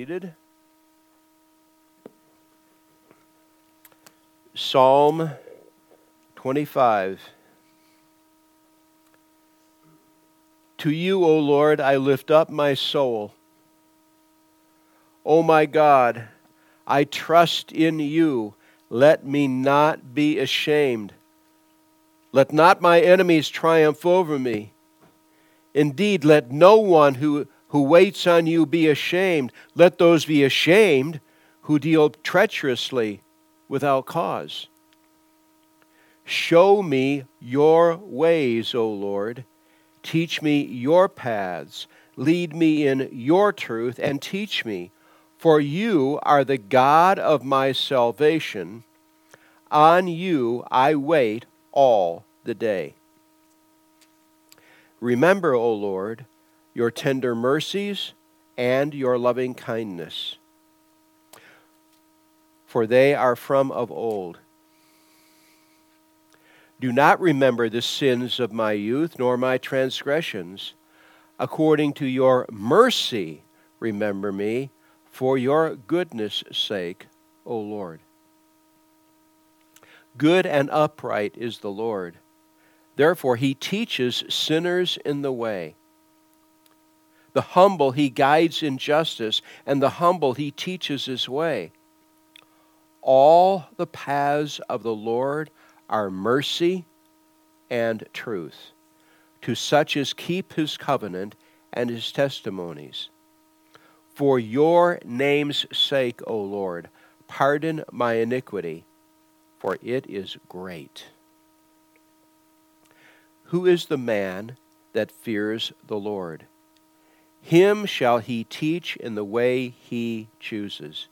Seated. Psalm 25. To you, O Lord, I lift up my soul. O my God, I trust in you. Let me not be ashamed. Let not my enemies triumph over me. Indeed, let no one who who waits on you be ashamed. Let those be ashamed who deal treacherously without cause. Show me your ways, O Lord. Teach me your paths. Lead me in your truth and teach me. For you are the God of my salvation. On you I wait all the day. Remember, O Lord, your tender mercies, and your loving kindness. For they are from of old. Do not remember the sins of my youth, nor my transgressions. According to your mercy, remember me, for your goodness' sake, O Lord. Good and upright is the Lord. Therefore, he teaches sinners in the way. The humble he guides in justice, and the humble he teaches his way. All the paths of the Lord are mercy and truth to such as keep his covenant and his testimonies. For your name's sake, O Lord, pardon my iniquity, for it is great. Who is the man that fears the Lord? Him shall he teach in the way he chooses.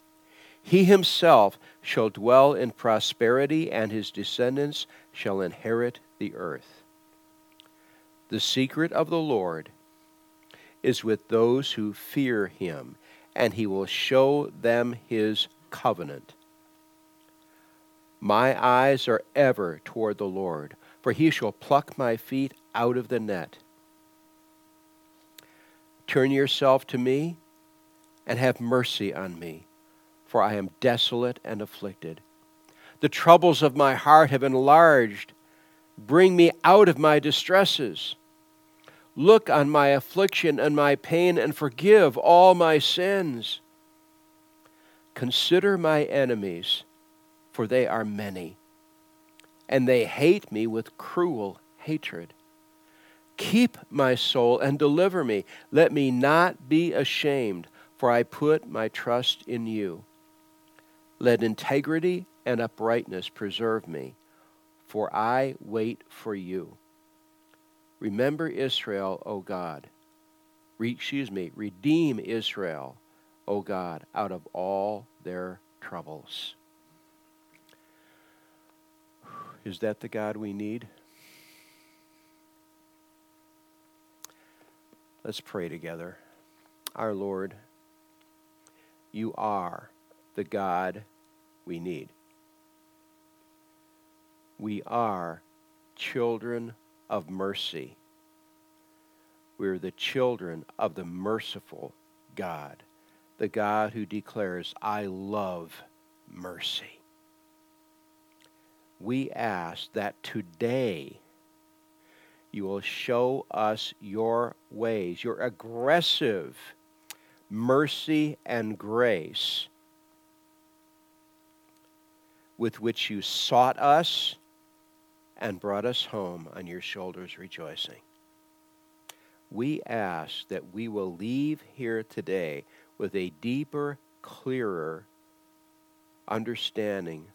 He himself shall dwell in prosperity, and his descendants shall inherit the earth. The secret of the Lord is with those who fear him, and he will show them his covenant. My eyes are ever toward the Lord, for he shall pluck my feet out of the net. Turn yourself to me and have mercy on me, for I am desolate and afflicted. The troubles of my heart have enlarged. Bring me out of my distresses. Look on my affliction and my pain and forgive all my sins. Consider my enemies, for they are many, and they hate me with cruel hatred. Keep my soul and deliver me. Let me not be ashamed, for I put my trust in you. Let integrity and uprightness preserve me, for I wait for you. Remember Israel, O God. Re, excuse me, redeem Israel, O God, out of all their troubles. Is that the God we need? Let's pray together. Our Lord, you are the God we need. We are children of mercy. We're the children of the merciful God, the God who declares, I love mercy. We ask that today you will show us your ways, your aggressive mercy and grace with which you sought us and brought us home on your shoulders rejoicing. We ask that we will leave here today with a deeper, clearer understanding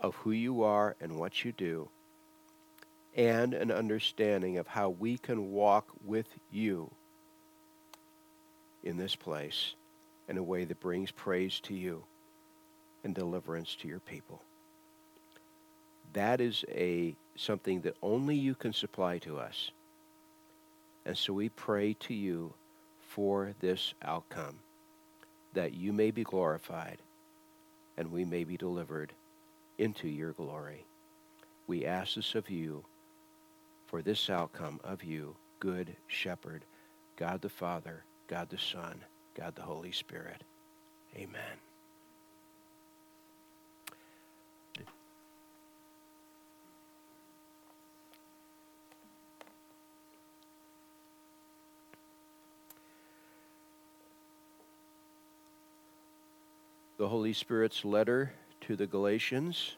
of who you are and what you do and an understanding of how we can walk with you in this place in a way that brings praise to you and deliverance to your people. That is a something that only you can supply to us. And so we pray to you for this outcome, that you may be glorified and we may be delivered into your glory. We ask this of you for this outcome of you, good shepherd, God the Father, God the Son, God the Holy Spirit. Amen. The Holy Spirit's letter to the Galatians,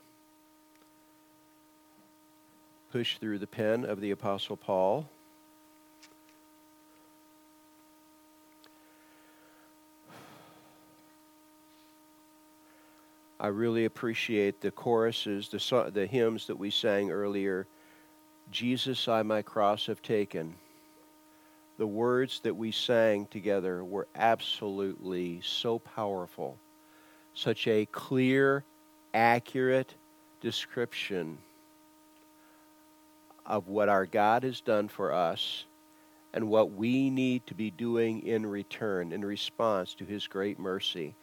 pushed through the pen of the Apostle Paul. I really appreciate the choruses, the, the hymns that we sang earlier. Jesus, I my cross have taken. The words that we sang together were absolutely so powerful. Such a clear, accurate description of what our God has done for us and what we need to be doing in return, in response to his great mercy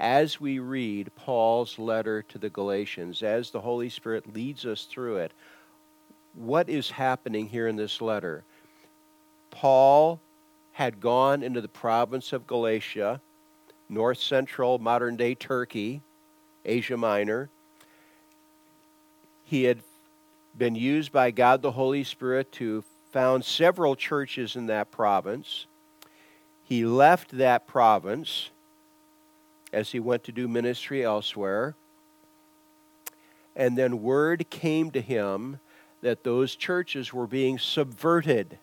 as we read Paul's letter to the Galatians, as the Holy Spirit leads us through it, what is happening here in this letter? Paul had gone into the province of Galatia, north central modern day Turkey, Asia Minor. He had been used by God the Holy Spirit to found several churches in that province. He left that province as he went to do ministry elsewhere. And then word came to him that those churches were being subverted.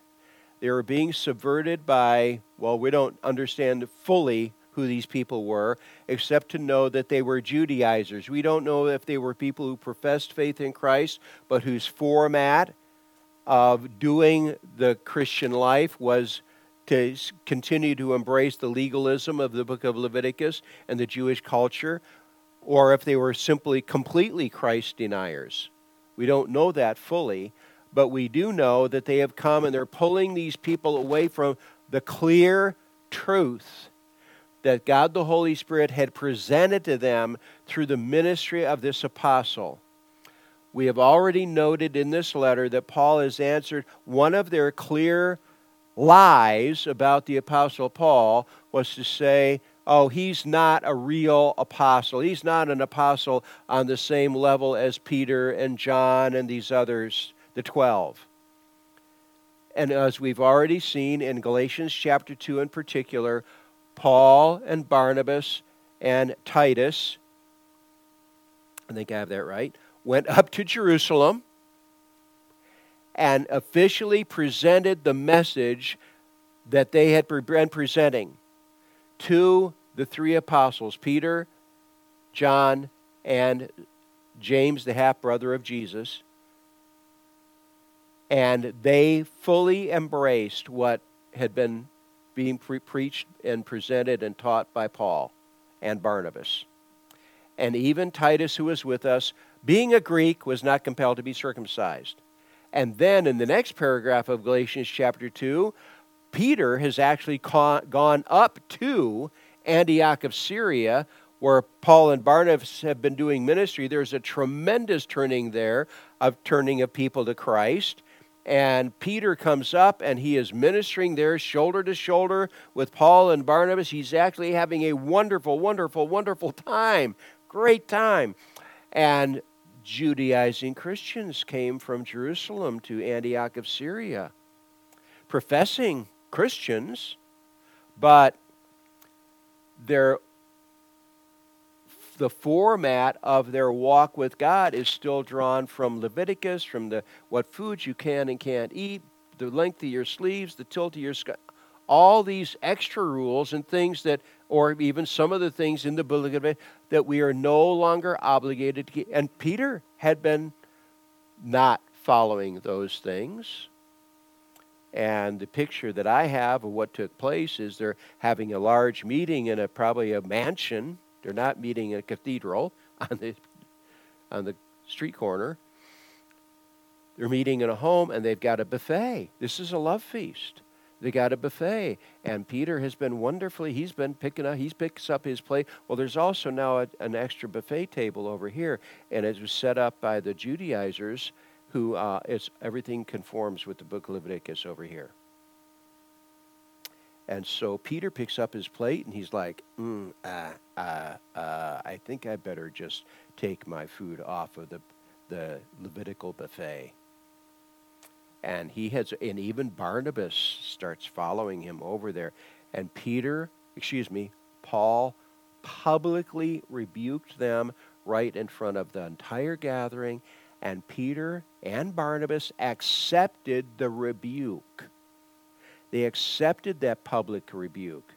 They were being subverted by, well, we don't understand fully who these people were, except to know that they were Judaizers. We don't know if they were people who professed faith in Christ, but whose format of doing the Christian life was to continue to embrace the legalism of the book of Leviticus and the Jewish culture, or if they were simply completely Christ deniers. We don't know that fully, but we do know that they have come and they're pulling these people away from the clear truth that God the Holy Spirit had presented to them through the ministry of this apostle. We have already noted in this letter that Paul has answered one of their clear lies about the Apostle Paul was to say, oh, he's not a real apostle. He's not an apostle on the same level as Peter and John and these others, the 12. And as we've already seen in Galatians chapter 2 in particular, Paul and Barnabas and Titus, I think I have that right, went up to Jerusalem and officially presented the message that they had been presenting to the three apostles Peter, John, and James, the half brother of Jesus. And they fully embraced what had been being pre- preached and presented and taught by Paul and Barnabas. And even Titus, who was with us, being a Greek, was not compelled to be circumcised. And then in the next paragraph of Galatians chapter 2, Peter has actually gone up to Antioch of Syria, where Paul and Barnabas have been doing ministry. There's a tremendous turning there of turning of people to Christ. And Peter comes up and he is ministering there shoulder to shoulder with Paul and Barnabas. He's actually having a wonderful, wonderful, wonderful time. Great time. And Judaizing Christians came from Jerusalem to Antioch of Syria, professing Christians, but their the format of their walk with God is still drawn from Leviticus, from the what foods you can and can't eat, the length of your sleeves, the tilt of your sky, all these extra rules and things that or even some of the things in the book of that we are no longer obligated to keep. And Peter had been not following those things. And the picture that I have of what took place is they're having a large meeting in a probably a mansion. They're not meeting in a cathedral on the on the street corner. They're meeting in a home and they've got a buffet. This is a love feast. They got a buffet, and Peter has been wonderfully. He's been picking up. He picks up his plate. Well, there's also now a, an extra buffet table over here, and it was set up by the Judaizers, who uh, it's everything conforms with the Book of Leviticus over here. And so Peter picks up his plate and he's like, mm, uh, uh, uh, I think I better just take my food off of the, the Levitical buffet. And he has, and even Barnabas starts following him over there. And Peter, excuse me, Paul publicly rebuked them right in front of the entire gathering. And Peter and Barnabas accepted the rebuke. They accepted that public rebuke.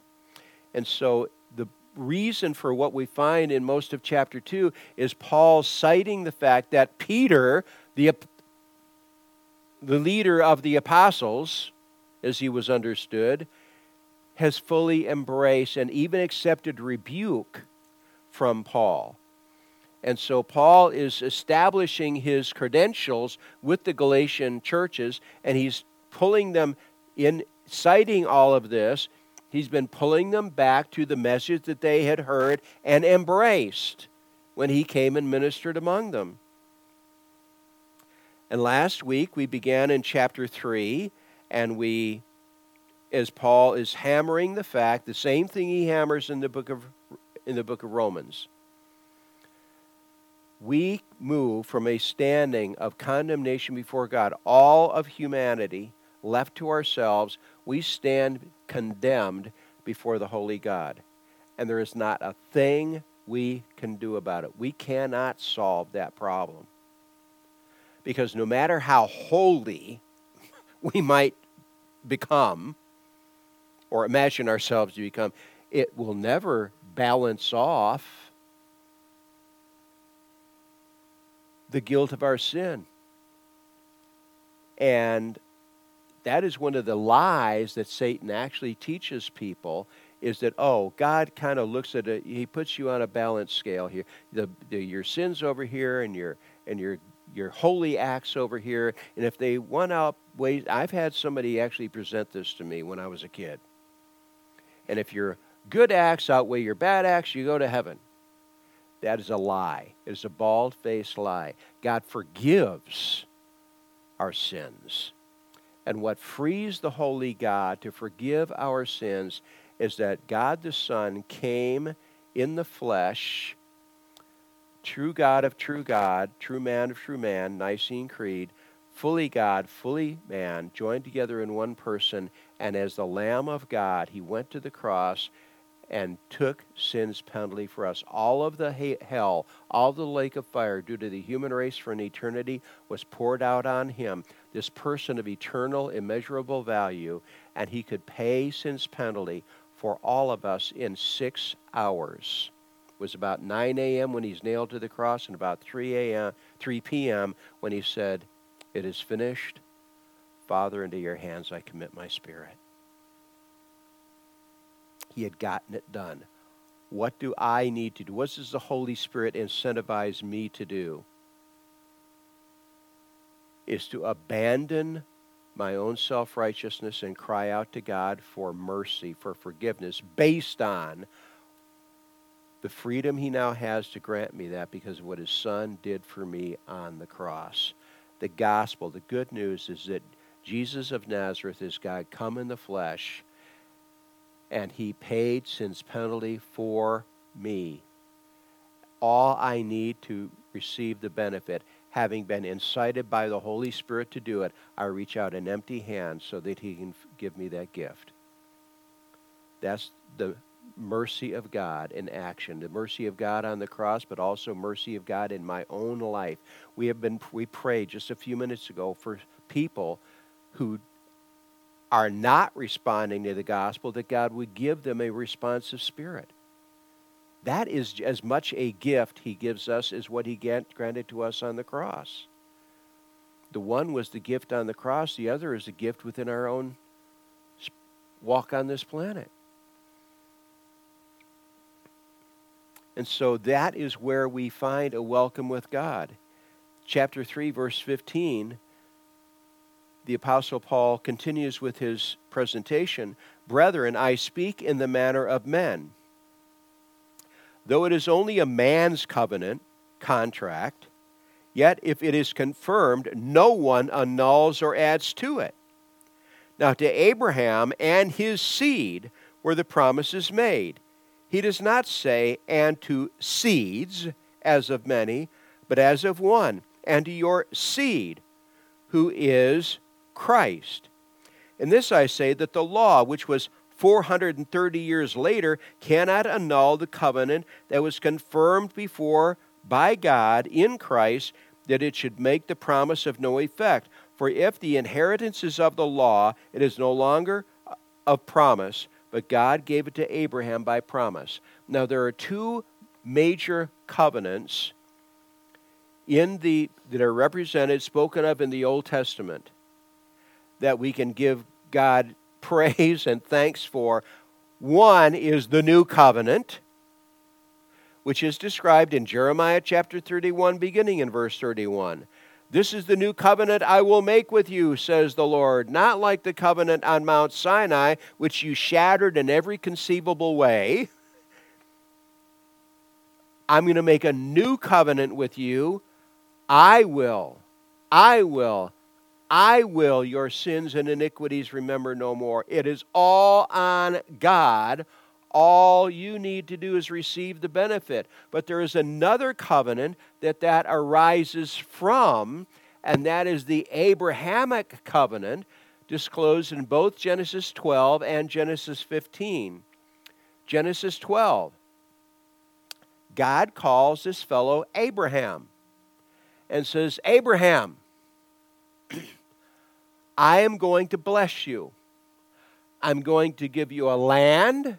And so the reason for what we find in most of chapter 2 is Paul citing the fact that Peter, the, the leader of the apostles, as he was understood, has fully embraced and even accepted rebuke from Paul. And so Paul is establishing his credentials with the Galatian churches, and he's pulling them in citing all of this, he's been pulling them back to the message that they had heard and embraced when he came and ministered among them. And last week we began in chapter 3, and we, as Paul is hammering the fact, the same thing he hammers in the book of, in the book of Romans. We move from a standing of condemnation before God, all of humanity left to ourselves, we stand condemned before the holy God. And there is not a thing we can do about it. We cannot solve that problem. Because no matter how holy we might become, or imagine ourselves to become, it will never balance off the guilt of our sin. And that is one of the lies that Satan actually teaches people is that oh God kind of looks at it he puts you on a balance scale here. The, the, your sins over here and your and your your holy acts over here. And if they one outweighs I've had somebody actually present this to me when I was a kid. And if your good acts outweigh your bad acts you go to heaven. That is a lie. It is a bald-faced lie. God forgives our sins and what frees the Holy God to forgive our sins is that God the Son came in the flesh, true God of true God, true man of true man, Nicene Creed, fully God, fully man, joined together in one person, and as the Lamb of God, he went to the cross and took sin's penalty for us. All of the hell, all the lake of fire due to the human race for an eternity was poured out on him, this person of eternal, immeasurable value, and he could pay sin's penalty for all of us in six hours. It was about 9 a.m. when he's nailed to the cross, and about 3 a.m., 3 p.m. when he said, "It is finished. Father, into your hands I commit my spirit." he had gotten it done. What do I need to do? What does the Holy Spirit incentivize me to do? Is to abandon my own self righteousness and cry out to God for mercy, for forgiveness, based on the freedom He now has to grant me that because of what His Son did for me on the cross. The gospel, the good news is that Jesus of Nazareth is God come in the flesh and he paid sin's penalty for me. All I need to receive the benefit, having been incited by the Holy Spirit to do it, I reach out an empty hand so that he can give me that gift. That's the mercy of God in action, the mercy of God on the cross, but also mercy of God in my own life. We have been we prayed just a few minutes ago for people who are not responding to the gospel, that God would give them a responsive spirit. That is as much a gift he gives us as what he granted to us on the cross. The one was the gift on the cross, the other is a gift within our own walk on this planet. And so that is where we find a welcome with God. Chapter 3, verse 15 the Apostle Paul continues with his presentation Brethren, I speak in the manner of men. Though it is only a man's covenant, contract, yet if it is confirmed, no one annuls or adds to it. Now, to Abraham and his seed were the promises made. He does not say, and to seeds, as of many, but as of one, and to your seed, who is Christ. In this I say that the law, which was 430 years later, cannot annul the covenant that was confirmed before by God in Christ that it should make the promise of no effect. For if the inheritance is of the law, it is no longer of promise, but God gave it to Abraham by promise. Now there are two major covenants in the that are represented, spoken of in the Old Testament, that we can give God praise and thanks for. One is the new covenant, which is described in Jeremiah chapter 31, beginning in verse 31. This is the new covenant I will make with you, says the Lord, not like the covenant on Mount Sinai, which you shattered in every conceivable way. I'm going to make a new covenant with you. I will, I will, I will your sins and iniquities remember no more. It is all on God. All you need to do is receive the benefit. But there is another covenant that that arises from, and that is the Abrahamic covenant disclosed in both Genesis 12 and Genesis 15. Genesis 12. God calls this fellow Abraham and says, Abraham, I am going to bless you. I'm going to give you a land.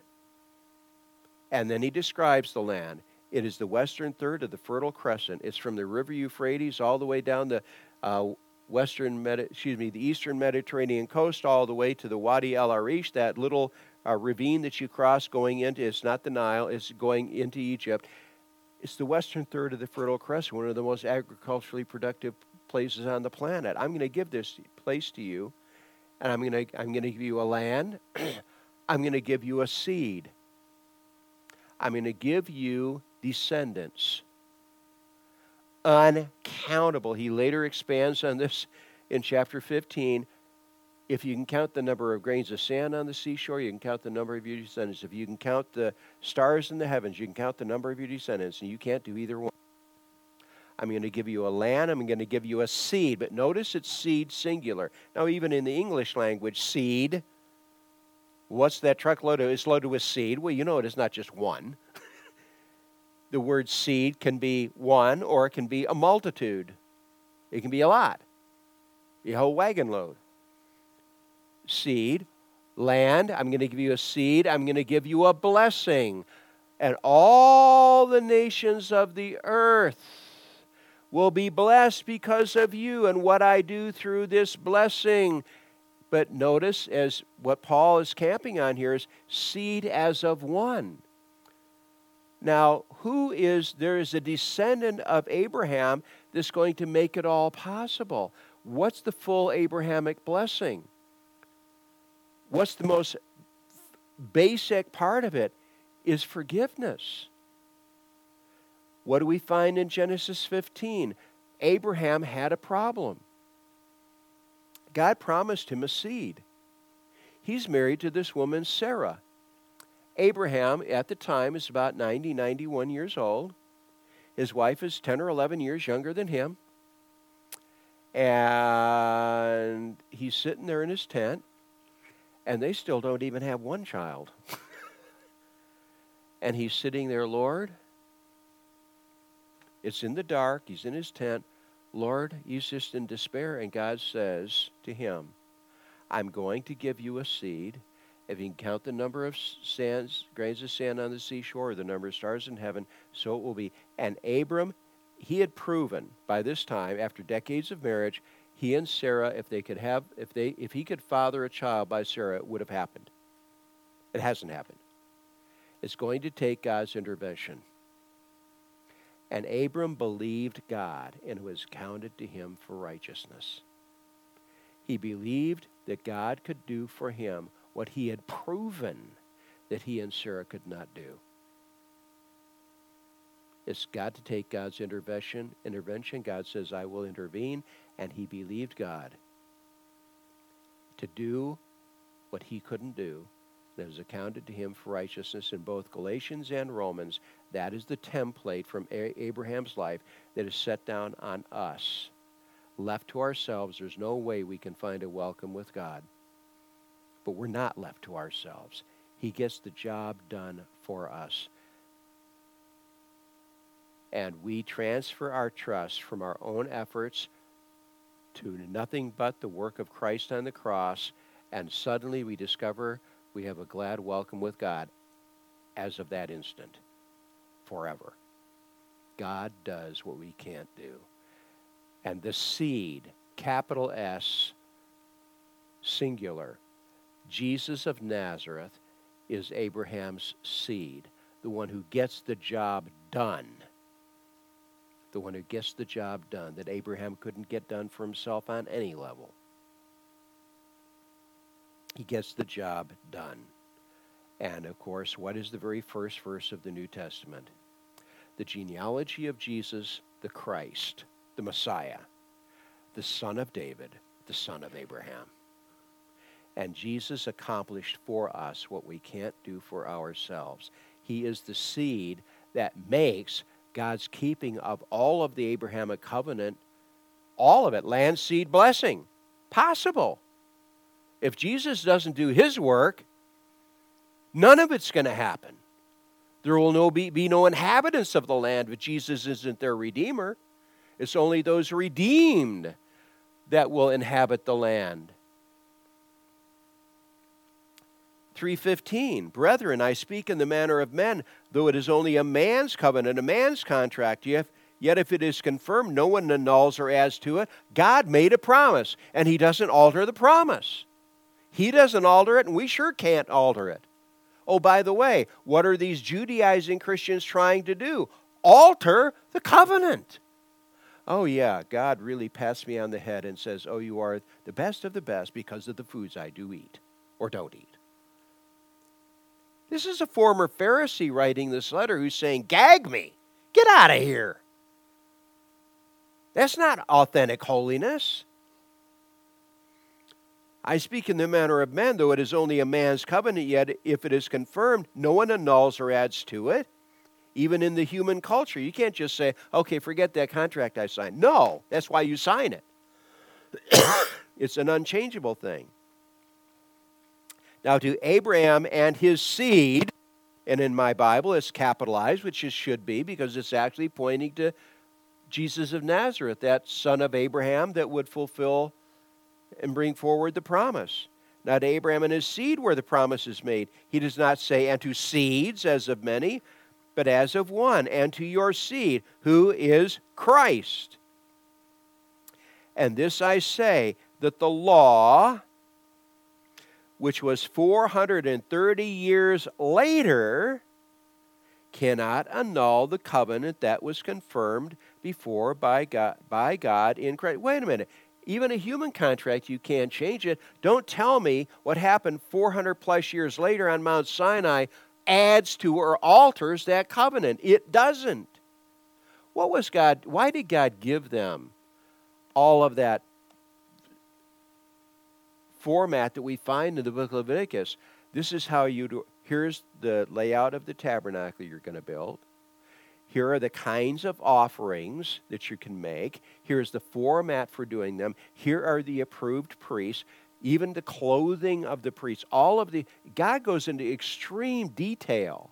And then he describes the land. It is the western third of the Fertile Crescent. It's from the River Euphrates all the way down the uh, western, Medi- excuse me, the eastern Mediterranean coast, all the way to the Wadi El Arish, that little uh, ravine that you cross going into. It's not the Nile. It's going into Egypt. It's the western third of the Fertile Crescent, one of the most agriculturally productive places on the planet. I'm going to give this place to you, and I'm going to, I'm going to give you a land. I'm going to give you a seed. I'm going to give you descendants. Uncountable. He later expands on this in chapter 15. If you can count the number of grains of sand on the seashore, you can count the number of your descendants. If you can count the stars in the heavens, you can count the number of your descendants, and you can't do either one. I'm going to give you a land. I'm going to give you a seed. But notice it's seed singular. Now, even in the English language, seed, what's that truck loaded? It's loaded with seed. Well, you know it is not just one. the word seed can be one or it can be a multitude. It can be a lot, a whole wagon load. Seed, land, I'm going to give you a seed. I'm going to give you a blessing. And all the nations of the earth will be blessed because of you and what I do through this blessing. But notice, as what Paul is camping on here is seed as of one. Now, who is, there is a descendant of Abraham that's going to make it all possible. What's the full Abrahamic blessing? What's the most basic part of it? Is forgiveness. What do we find in Genesis 15? Abraham had a problem. God promised him a seed. He's married to this woman, Sarah. Abraham, at the time, is about 90, 91 years old. His wife is 10 or 11 years younger than him. And he's sitting there in his tent, and they still don't even have one child. and he's sitting there, Lord, it's in the dark. He's in his tent. Lord, he's just in despair. And God says to him, I'm going to give you a seed. If you can count the number of sands, grains of sand on the seashore, or the number of stars in heaven, so it will be. And Abram, he had proven by this time, after decades of marriage, he and Sarah, if they could have, if they, if he could father a child by Sarah, it would have happened. It hasn't happened. It's going to take God's intervention. And Abram believed God, and it was counted to him for righteousness. He believed that God could do for him what he had proven that he and Sarah could not do. It's got to take God's intervention. Intervention. God says, "I will intervene," and he believed God to do what he couldn't do, that is accounted to him for righteousness in both Galatians and Romans. That is the template from Abraham's life that is set down on us. Left to ourselves, there's no way we can find a welcome with God. But we're not left to ourselves. He gets the job done for us. And we transfer our trust from our own efforts to nothing but the work of Christ on the cross, and suddenly we discover we have a glad welcome with God as of that instant, forever. God does what we can't do. And the seed, capital S, singular, Jesus of Nazareth is Abraham's seed, the one who gets the job done. The one who gets the job done that Abraham couldn't get done for himself on any level. He gets the job done. And of course, what is the very first verse of the New Testament? The genealogy of Jesus, the Christ, the Messiah, the son of David, the son of Abraham. And Jesus accomplished for us what we can't do for ourselves. He is the seed that makes God's keeping of all of the Abrahamic covenant, all of it, land, seed, blessing, possible. If Jesus doesn't do his work, none of it's going to happen. There will no be, be no inhabitants of the land but Jesus isn't their Redeemer. It's only those redeemed that will inhabit the land. 3:15 Brethren I speak in the manner of men though it is only a man's covenant a man's contract yet yet if it is confirmed no one annuls or adds to it God made a promise and he doesn't alter the promise he doesn't alter it, and we sure can't alter it. Oh, by the way, what are these Judaizing Christians trying to do? Alter the covenant. Oh, yeah, God really pats me on the head and says, Oh, you are the best of the best because of the foods I do eat or don't eat. This is a former Pharisee writing this letter who's saying, Gag me, get out of here. That's not authentic holiness. I speak in the manner of man, though it is only a man's covenant, yet if it is confirmed, no one annuls or adds to it. Even in the human culture, you can't just say, okay, forget that contract I signed. No, that's why you sign it. it's an unchangeable thing. Now, to Abraham and his seed, and in my Bible it's capitalized, which it should be because it's actually pointing to Jesus of Nazareth, that son of Abraham that would fulfill and bring forward the promise. Now to Abraham and his seed where the promise is made. He does not say, and to seeds as of many, but as of one, and to your seed, who is Christ. And this I say, that the law, which was 430 years later, cannot annul the covenant that was confirmed before by God, by God in Christ. Wait a minute. Even a human contract, you can't change it. Don't tell me what happened 400 plus years later on Mount Sinai adds to or alters that covenant. It doesn't. What was God, why did God give them all of that format that we find in the book of Leviticus? This is how you do, here's the layout of the tabernacle you're going to build. Here are the kinds of offerings that you can make. Here's the format for doing them. Here are the approved priests, even the clothing of the priests. All of the, God goes into extreme detail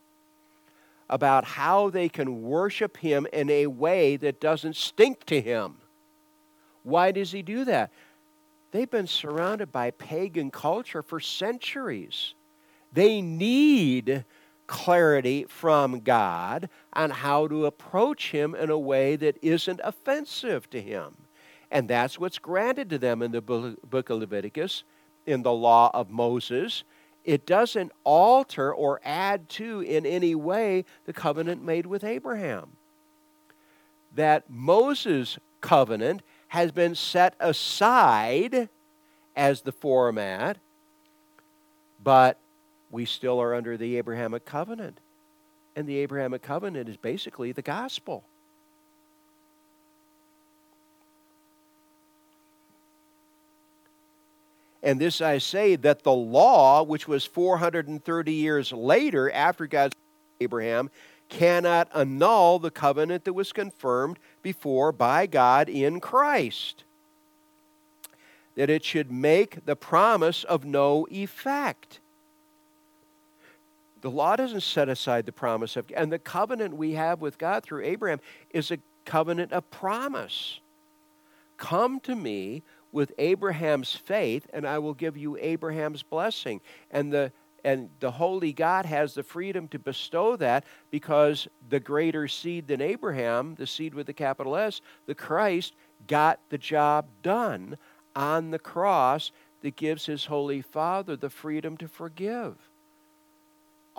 about how they can worship Him in a way that doesn't stink to Him. Why does He do that? They've been surrounded by pagan culture for centuries. They need clarity from God on how to approach Him in a way that isn't offensive to Him. And that's what's granted to them in the book of Leviticus, in the law of Moses. It doesn't alter or add to in any way the covenant made with Abraham. That Moses' covenant has been set aside as the format, but we still are under the Abrahamic covenant. And the Abrahamic covenant is basically the gospel. And this I say that the law, which was 430 years later after God's Abraham, cannot annul the covenant that was confirmed before by God in Christ. That it should make the promise of no effect. The law doesn't set aside the promise of and the covenant we have with God through Abraham is a covenant of promise. Come to me with Abraham's faith, and I will give you Abraham's blessing. And the and the holy God has the freedom to bestow that because the greater seed than Abraham, the seed with the capital S, the Christ, got the job done on the cross that gives his holy Father the freedom to forgive.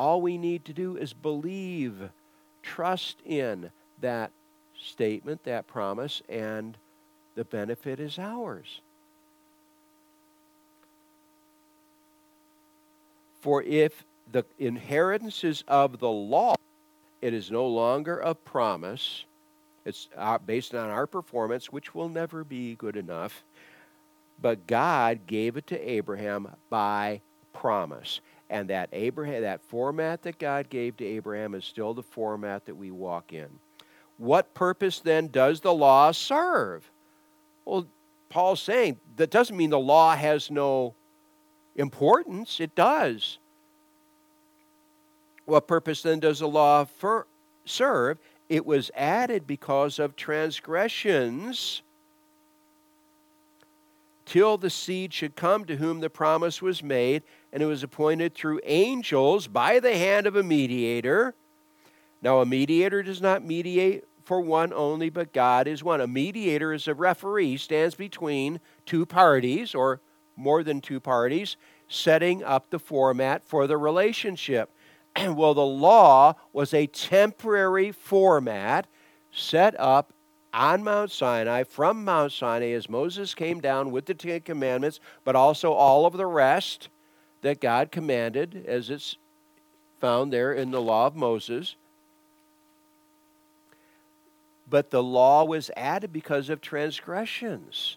All we need to do is believe, trust in that statement, that promise, and the benefit is ours. For if the inheritance is of the law, it is no longer a promise. It's uh, based on our performance, which will never be good enough. But God gave it to Abraham by promise. And that Abraham that format that God gave to Abraham is still the format that we walk in. What purpose then does the law serve? Well, Paul's saying that doesn't mean the law has no importance. It does. What purpose then does the law serve? It was added because of transgressions till the seed should come to whom the promise was made, and it was appointed through angels by the hand of a mediator. Now, a mediator does not mediate for one only, but God is one. A mediator is a referee, stands between two parties or more than two parties, setting up the format for the relationship. well, the law was a temporary format set up on Mount Sinai, from Mount Sinai, as Moses came down with the Ten Commandments, but also all of the rest that God commanded, as it's found there in the law of Moses. But the law was added because of transgressions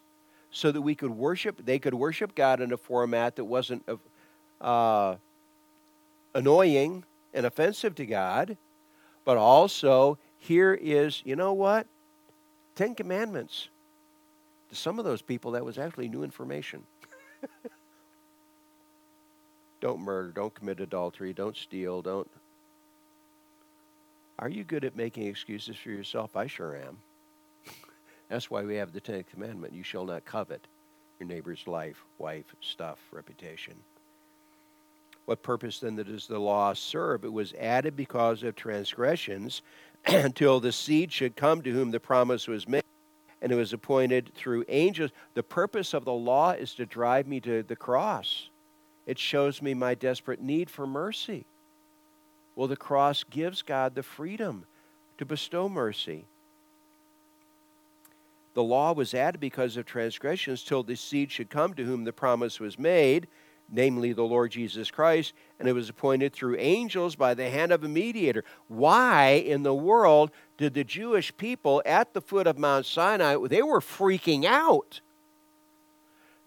so that we could worship, they could worship God in a format that wasn't uh, annoying and offensive to God, but also here is, you know what? Ten Commandments. To some of those people, that was actually new information. don't murder, don't commit adultery, don't steal, don't. Are you good at making excuses for yourself? I sure am. That's why we have the Ten Commandment you shall not covet your neighbor's life, wife, stuff, reputation. What purpose then does the law serve? It was added because of transgressions until the seed should come to whom the promise was made. And it was appointed through angels. The purpose of the law is to drive me to the cross. It shows me my desperate need for mercy. Well, the cross gives God the freedom to bestow mercy. The law was added because of transgressions till the seed should come to whom the promise was made, namely the Lord Jesus Christ, and it was appointed through angels by the hand of a mediator. Why in the world did the Jewish people at the foot of Mount Sinai, they were freaking out.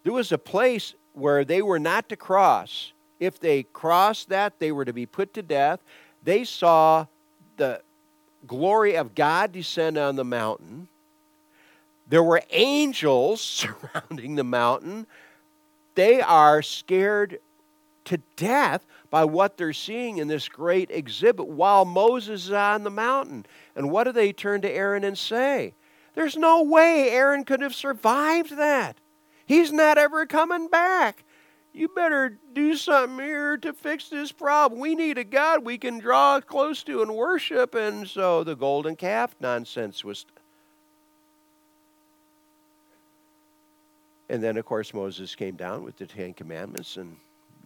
There was a place where they were not to cross. If they crossed that, they were to be put to death. They saw the glory of God descend on the mountain there were angels surrounding the mountain. They are scared to death by what they're seeing in this great exhibit while Moses is on the mountain. And what do they turn to Aaron and say? There's no way Aaron could have survived that. He's not ever coming back. You better do something here to fix this problem. We need a God we can draw close to and worship. And so the golden calf nonsense was And then, of course, Moses came down with the Ten Commandments, and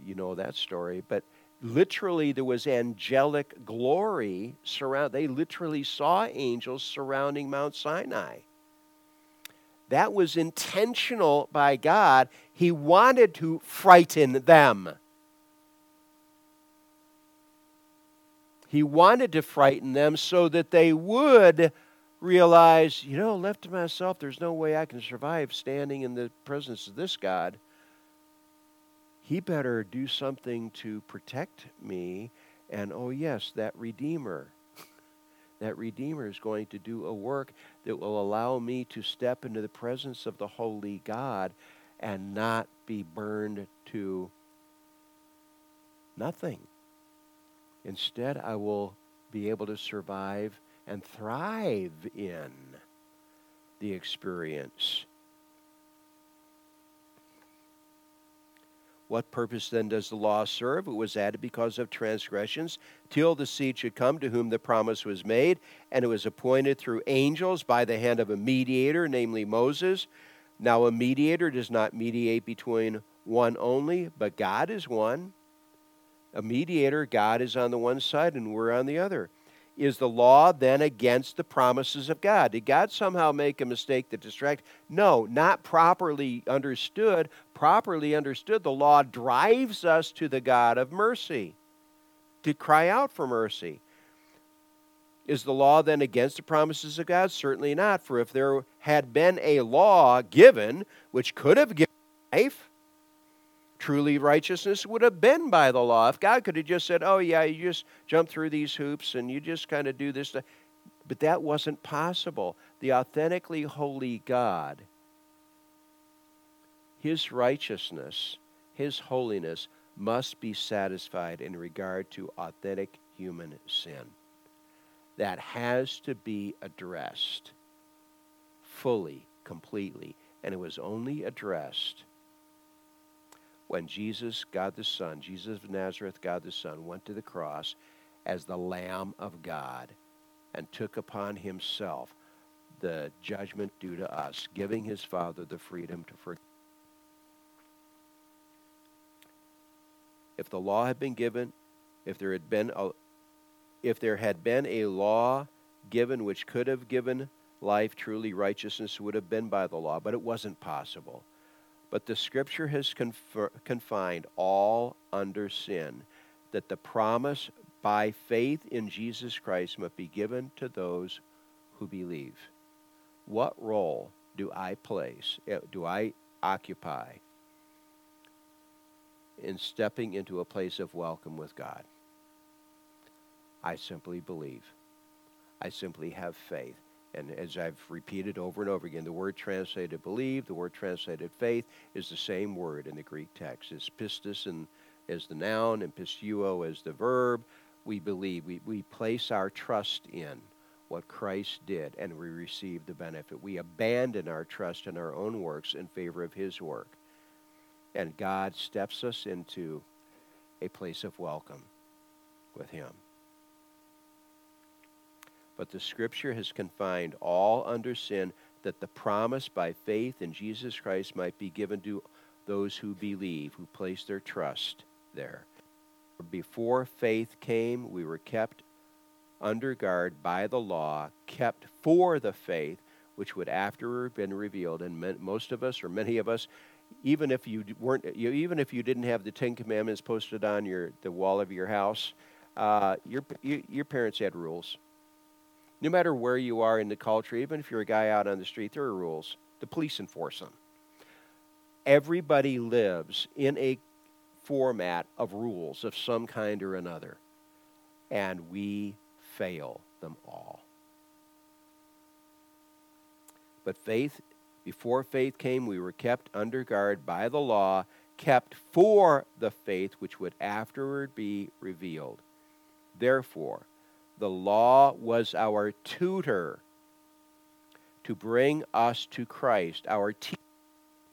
you know that story. But literally, there was angelic glory surround. They literally saw angels surrounding Mount Sinai. That was intentional by God. He wanted to frighten them. He wanted to frighten them so that they would realize, you know, left to myself, there's no way I can survive standing in the presence of this God. he better do something to protect me. And oh, yes, that Redeemer. That Redeemer is going to do a work that will allow me to step into the presence of the Holy God and not be burned to nothing. Instead, I will be able to survive and thrive in the experience. What purpose then does the law serve? It was added because of transgressions, till the seed should come to whom the promise was made, and it was appointed through angels by the hand of a mediator, namely Moses. Now, a mediator does not mediate between one only, but God is one. A mediator, God is on the one side and we're on the other. Is the law then against the promises of God? Did God somehow make a mistake that distract? No, not properly understood. Properly understood, the law drives us to the God of mercy, to cry out for mercy. Is the law then against the promises of God? Certainly not. For if there had been a law given which could have given life, truly righteousness would have been by the law. If God could have just said, oh, yeah, you just jump through these hoops and you just kind of do this. But that wasn't possible. The authentically holy God, his righteousness, his holiness must be satisfied in regard to authentic human sin that has to be addressed fully, completely. And it was only addressed when Jesus, God the Son, Jesus of Nazareth, God the Son, went to the cross as the Lamb of God and took upon himself the judgment due to us, giving his Father the freedom to forgive. If the law had been given, if there had been a, if there had been a law given which could have given life, truly righteousness would have been by the law, but it wasn't possible. But the scripture has confer- confined all under sin, that the promise by faith in Jesus Christ must be given to those who believe. What role do I place, eh, do I occupy in stepping into a place of welcome with God? I simply believe. I simply have faith. And as I've repeated over and over again, the word translated believe, the word translated faith is the same word in the Greek text. It's pistis and as the noun and pisteuo as the verb. We believe. We, we place our trust in what Christ did and we receive the benefit. We abandon our trust in our own works in favor of his work. And God steps us into a place of welcome with him. But the Scripture has confined all under sin that the promise by faith in Jesus Christ might be given to those who believe, who place their trust there. Before faith came, we were kept under guard by the law, kept for the faith which would afterward have been revealed. And most of us, or many of us, even if you weren't, even if you didn't have the Ten Commandments posted on your the wall of your house, uh, your your parents had rules no matter where you are in the culture, even if you're a guy out on the street, there are rules. The police enforce them. Everybody lives in a format of rules of some kind or another, and we fail them all. But faith, before faith came, we were kept under guard by the law, kept for the faith which would afterward be revealed. Therefore, the law was our tutor to bring us to Christ, our teacher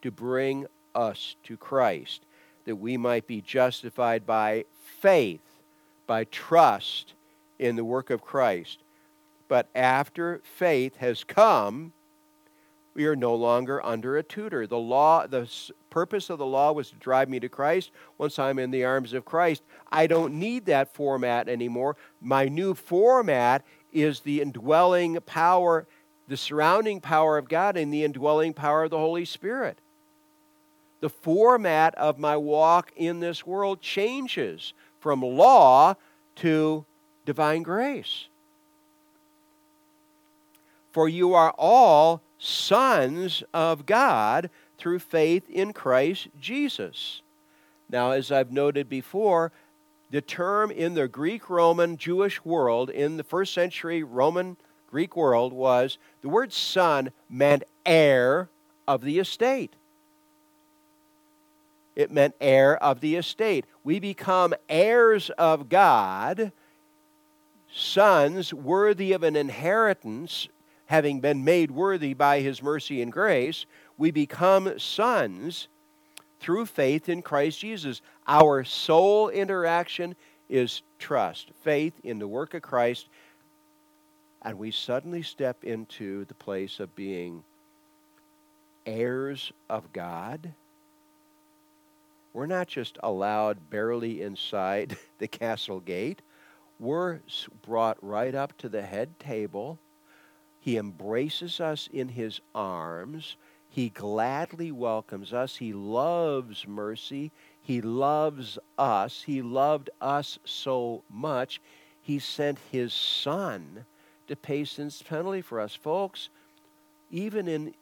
to bring us to Christ, that we might be justified by faith, by trust in the work of Christ. But after faith has come, we are no longer under a tutor. The law, the purpose of the law was to drive me to Christ. Once I'm in the arms of Christ, I don't need that format anymore. My new format is the indwelling power, the surrounding power of God, and the indwelling power of the Holy Spirit. The format of my walk in this world changes from law to divine grace. For you are all sons of God through faith in Christ Jesus. Now, as I've noted before, the term in the Greek Roman Jewish world, in the first century Roman Greek world, was the word son meant heir of the estate. It meant heir of the estate. We become heirs of God, sons worthy of an inheritance, having been made worthy by his mercy and grace. We become sons through faith in Christ Jesus. Our sole interaction is trust, faith in the work of Christ, and we suddenly step into the place of being heirs of God. We're not just allowed barely inside the castle gate. We're brought right up to the head table. He embraces us in his arms. He gladly welcomes us. He loves mercy. He loves us. He loved us so much, He sent His Son to pay sin's penalty for us. Folks, even in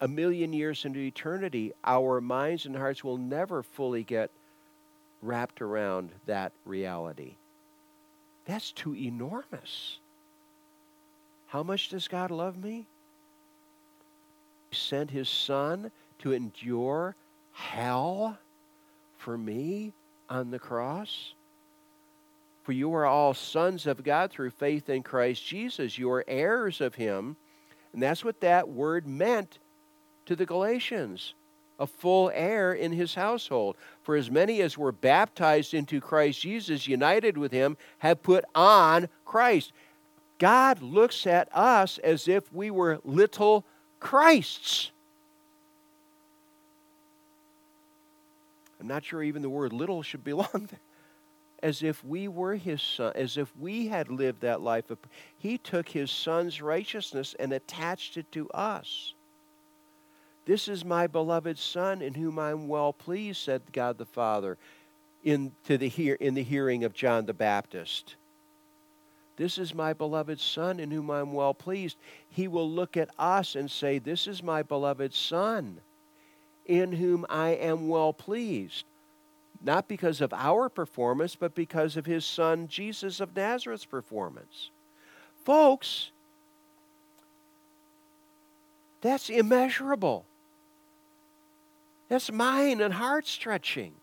a million years into eternity, our minds and hearts will never fully get wrapped around that reality. That's too enormous. How much does God love me? He sent his son to endure hell for me on the cross? For you are all sons of God through faith in Christ Jesus. You are heirs of him. And that's what that word meant to the Galatians a full heir in his household. For as many as were baptized into Christ Jesus, united with him, have put on Christ. God looks at us as if we were little Christ's. I'm not sure even the word little should belong there. As if we were his son, as if we had lived that life. Of, he took his son's righteousness and attached it to us. This is my beloved Son in whom I'm well pleased, said God the Father in, to the hear, in the hearing of John the Baptist. This is my beloved Son in whom I'm well pleased. He will look at us and say, This is my beloved Son in whom I am well pleased. Not because of our performance, but because of his Son Jesus of Nazareth's performance. Folks, that's immeasurable. That's mind and heart stretching.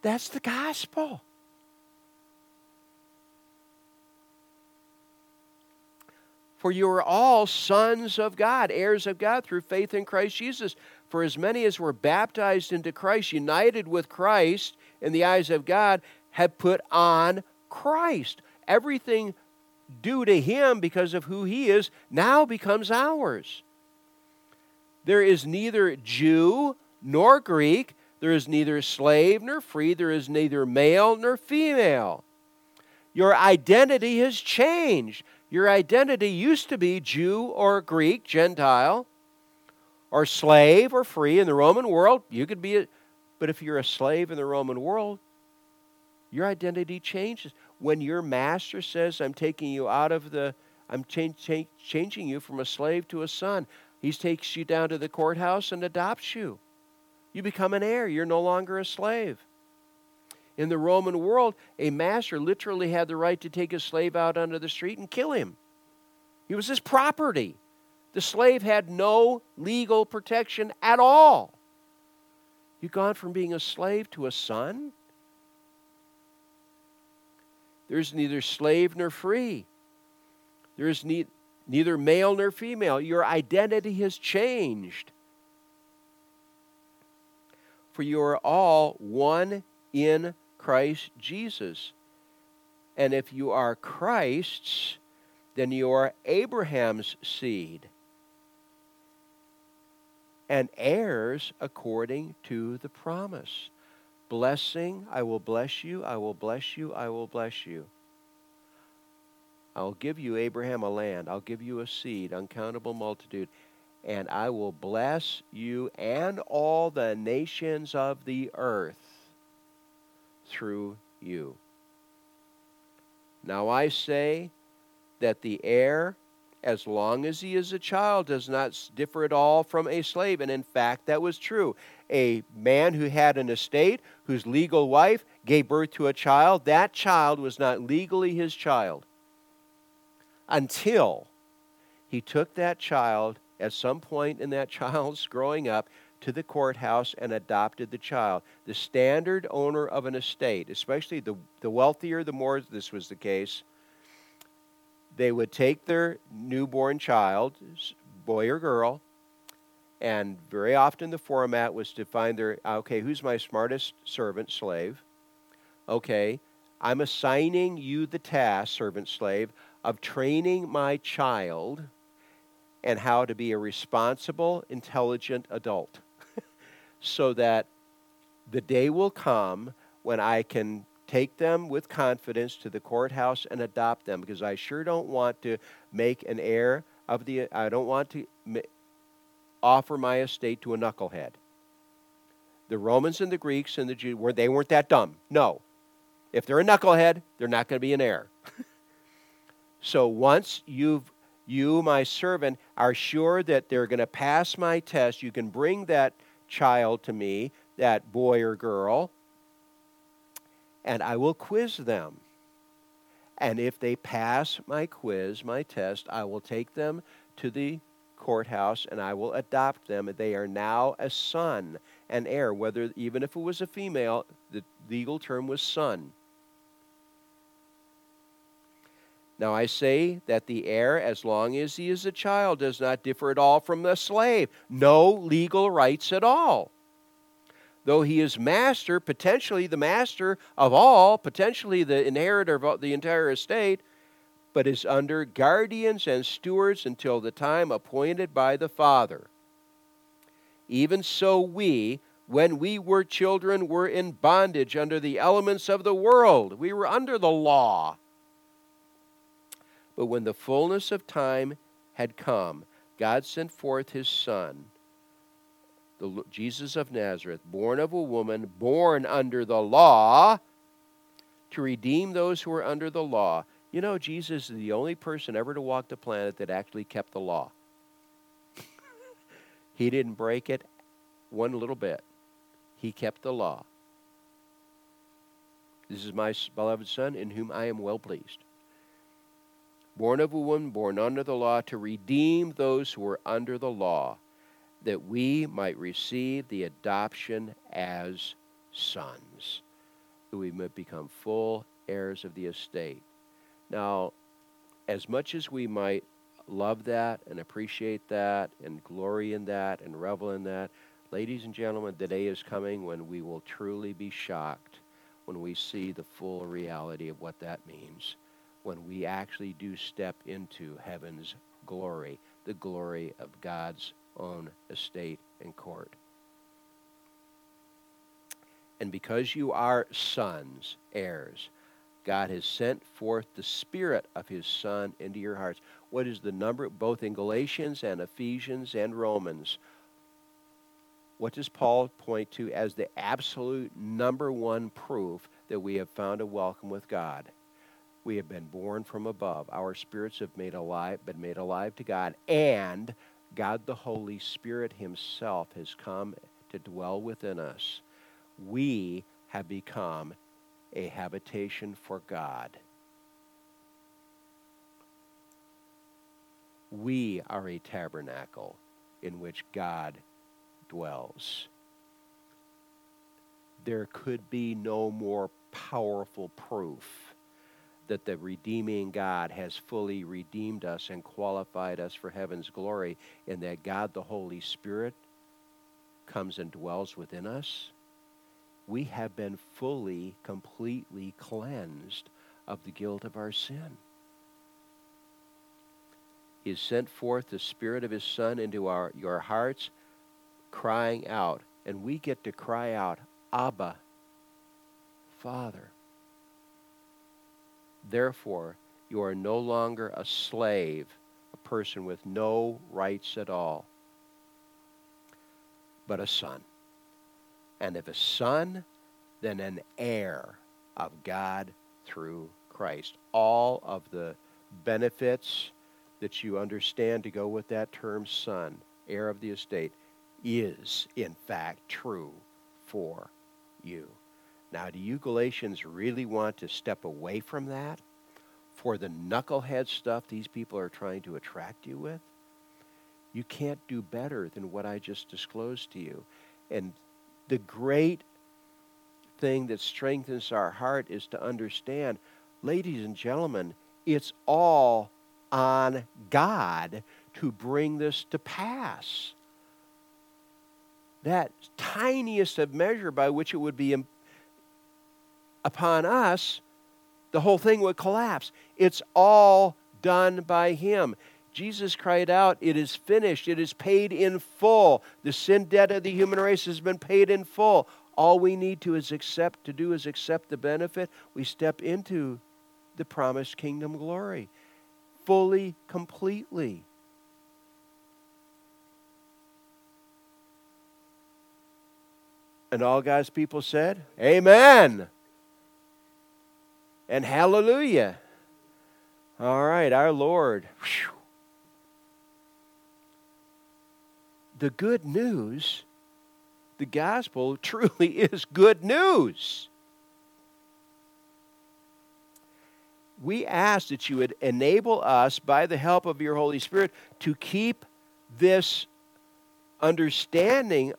That's the gospel. For you are all sons of God, heirs of God through faith in Christ Jesus. For as many as were baptized into Christ, united with Christ in the eyes of God, have put on Christ. Everything due to Him because of who He is now becomes ours. There is neither Jew nor Greek, there is neither slave nor free, there is neither male nor female. Your identity has changed. Your identity used to be Jew or Greek, Gentile, or slave or free in the Roman world. You could be a, but if you're a slave in the Roman world, your identity changes. When your master says, I'm taking you out of the, I'm change, changing you from a slave to a son, he takes you down to the courthouse and adopts you. You become an heir. You're no longer a slave. In the Roman world, a master literally had the right to take his slave out onto the street and kill him. He was his property. The slave had no legal protection at all. You've gone from being a slave to a son. There's neither slave nor free. There is ne- neither male nor female. Your identity has changed. For you are all one in Christ Jesus. And if you are Christ's, then you are Abraham's seed and heirs according to the promise. Blessing, I will bless you, I will bless you, I will bless you. I'll give you, Abraham, a land. I'll give you a seed, uncountable multitude. And I will bless you and all the nations of the earth through you. Now I say that the heir as long as he is a child, does not differ at all from a slave. And in fact, that was true. A man who had an estate, whose legal wife gave birth to a child, that child was not legally his child until he took that child at some point in that child's growing up to the courthouse and adopted the child. The standard owner of an estate, especially the, the wealthier, the more this was the case, they would take their newborn child, boy or girl, and very often the format was to find their, okay, who's my smartest servant, slave? Okay, I'm assigning you the task, servant slave, of training my child and how to be a responsible, intelligent adult so that the day will come when I can take them with confidence to the courthouse and adopt them because I sure don't want to make an heir of the I don't want to offer my estate to a knucklehead. The Romans and the Greeks and the Jews were they weren't that dumb. No. If they're a knucklehead, they're not going to be an heir. so once you've you my servant are sure that they're going to pass my test, you can bring that child to me, that boy or girl, and I will quiz them. And if they pass my quiz, my test, I will take them to the courthouse and I will adopt them. They are now a son, an heir, whether even if it was a female, the legal term was son. Now I say that the heir, as long as he is a child, does not differ at all from the slave. No legal rights at all though he is master, potentially the master of all, potentially the inheritor of the entire estate, but is under guardians and stewards until the time appointed by the Father. Even so, we, when we were children, were in bondage under the elements of the world. We were under the law. But when the fullness of time had come, God sent forth his Son the Jesus of Nazareth, born of a woman, born under the law, to redeem those who were under the law. You know, Jesus is the only person ever to walk the planet that actually kept the law. he didn't break it one little bit. He kept the law. This is my beloved Son, in whom I am well pleased. Born of a woman, born under the law, to redeem those who were under the law that we might receive the adoption as sons, that we might become full heirs of the estate. Now, as much as we might love that and appreciate that and glory in that and revel in that, ladies and gentlemen, the day is coming when we will truly be shocked when we see the full reality of what that means, when we actually do step into heaven's glory, the glory of God's own estate and court. And because you are sons, heirs, God has sent forth the Spirit of His Son into your hearts. What is the number, both in Galatians and Ephesians and Romans? What does Paul point to as the absolute number one proof that we have found a welcome with God? We have been born from above. Our spirits have made alive, been made alive to God, and God the Holy Spirit Himself has come to dwell within us. We have become a habitation for God. We are a tabernacle in which God dwells. There could be no more powerful proof that the redeeming God has fully redeemed us and qualified us for heaven's glory, and that God the Holy Spirit comes and dwells within us, we have been fully, completely cleansed of the guilt of our sin. He has sent forth the Spirit of His Son into our, your hearts, crying out. And we get to cry out, Abba, Father. Therefore, you are no longer a slave, a person with no rights at all, but a son. And if a son, then an heir of God through Christ. All of the benefits, that you understand to go with that term son, heir of the estate, is in fact true for you. Now, do you Galatians really want to step away from that for the knucklehead stuff these people are trying to attract you with? You can't do better than what I just disclosed to you. And the great thing that strengthens our heart is to understand, ladies and gentlemen, it's all on God to bring this to pass. That tiniest of measure by which it would be upon us, the whole thing would collapse. It's all done by Him. Jesus cried out, It is finished. It is paid in full. The sin debt of the human race has been paid in full. All we need to is accept to do is accept the benefit. We step into the promised kingdom glory fully, completely. And all God's people said, Amen. And hallelujah. All right, our Lord. Whew. the good news, the gospel truly is good news. We ask that you would enable us, by the help of your Holy Spirit, to keep this understanding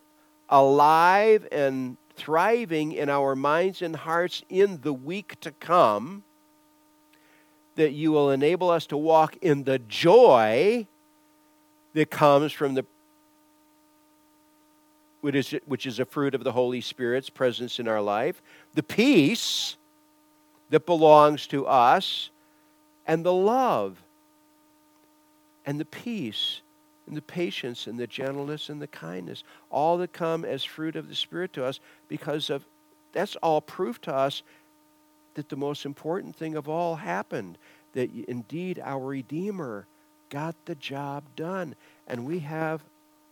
alive and thriving in our minds and hearts in the week to come. That you will enable us to walk in the joy that comes from the which is, which is a fruit of the Holy Spirit's presence in our life, the peace that belongs to us, and the love, and the peace, and the patience, and the gentleness, and the kindness, all that come as fruit of the Spirit to us because of that's all proof to us that the most important thing of all happened, that indeed our Redeemer got the job done, and we have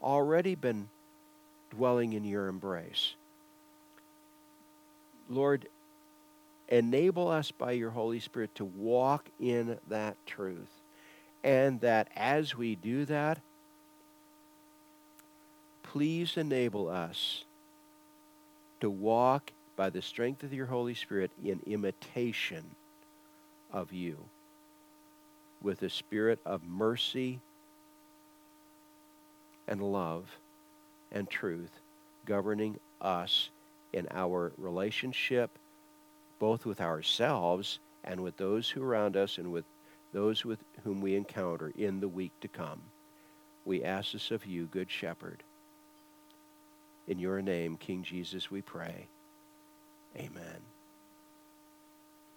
already been dwelling in your embrace. Lord, enable us by your Holy Spirit to walk in that truth. And that as we do that, please enable us to walk by the strength of your Holy Spirit in imitation of you with a spirit of mercy and love and truth governing us in our relationship, both with ourselves and with those who are around us and with those with whom we encounter in the week to come. We ask this of you, Good Shepherd. In your name, King Jesus, we pray. Amen.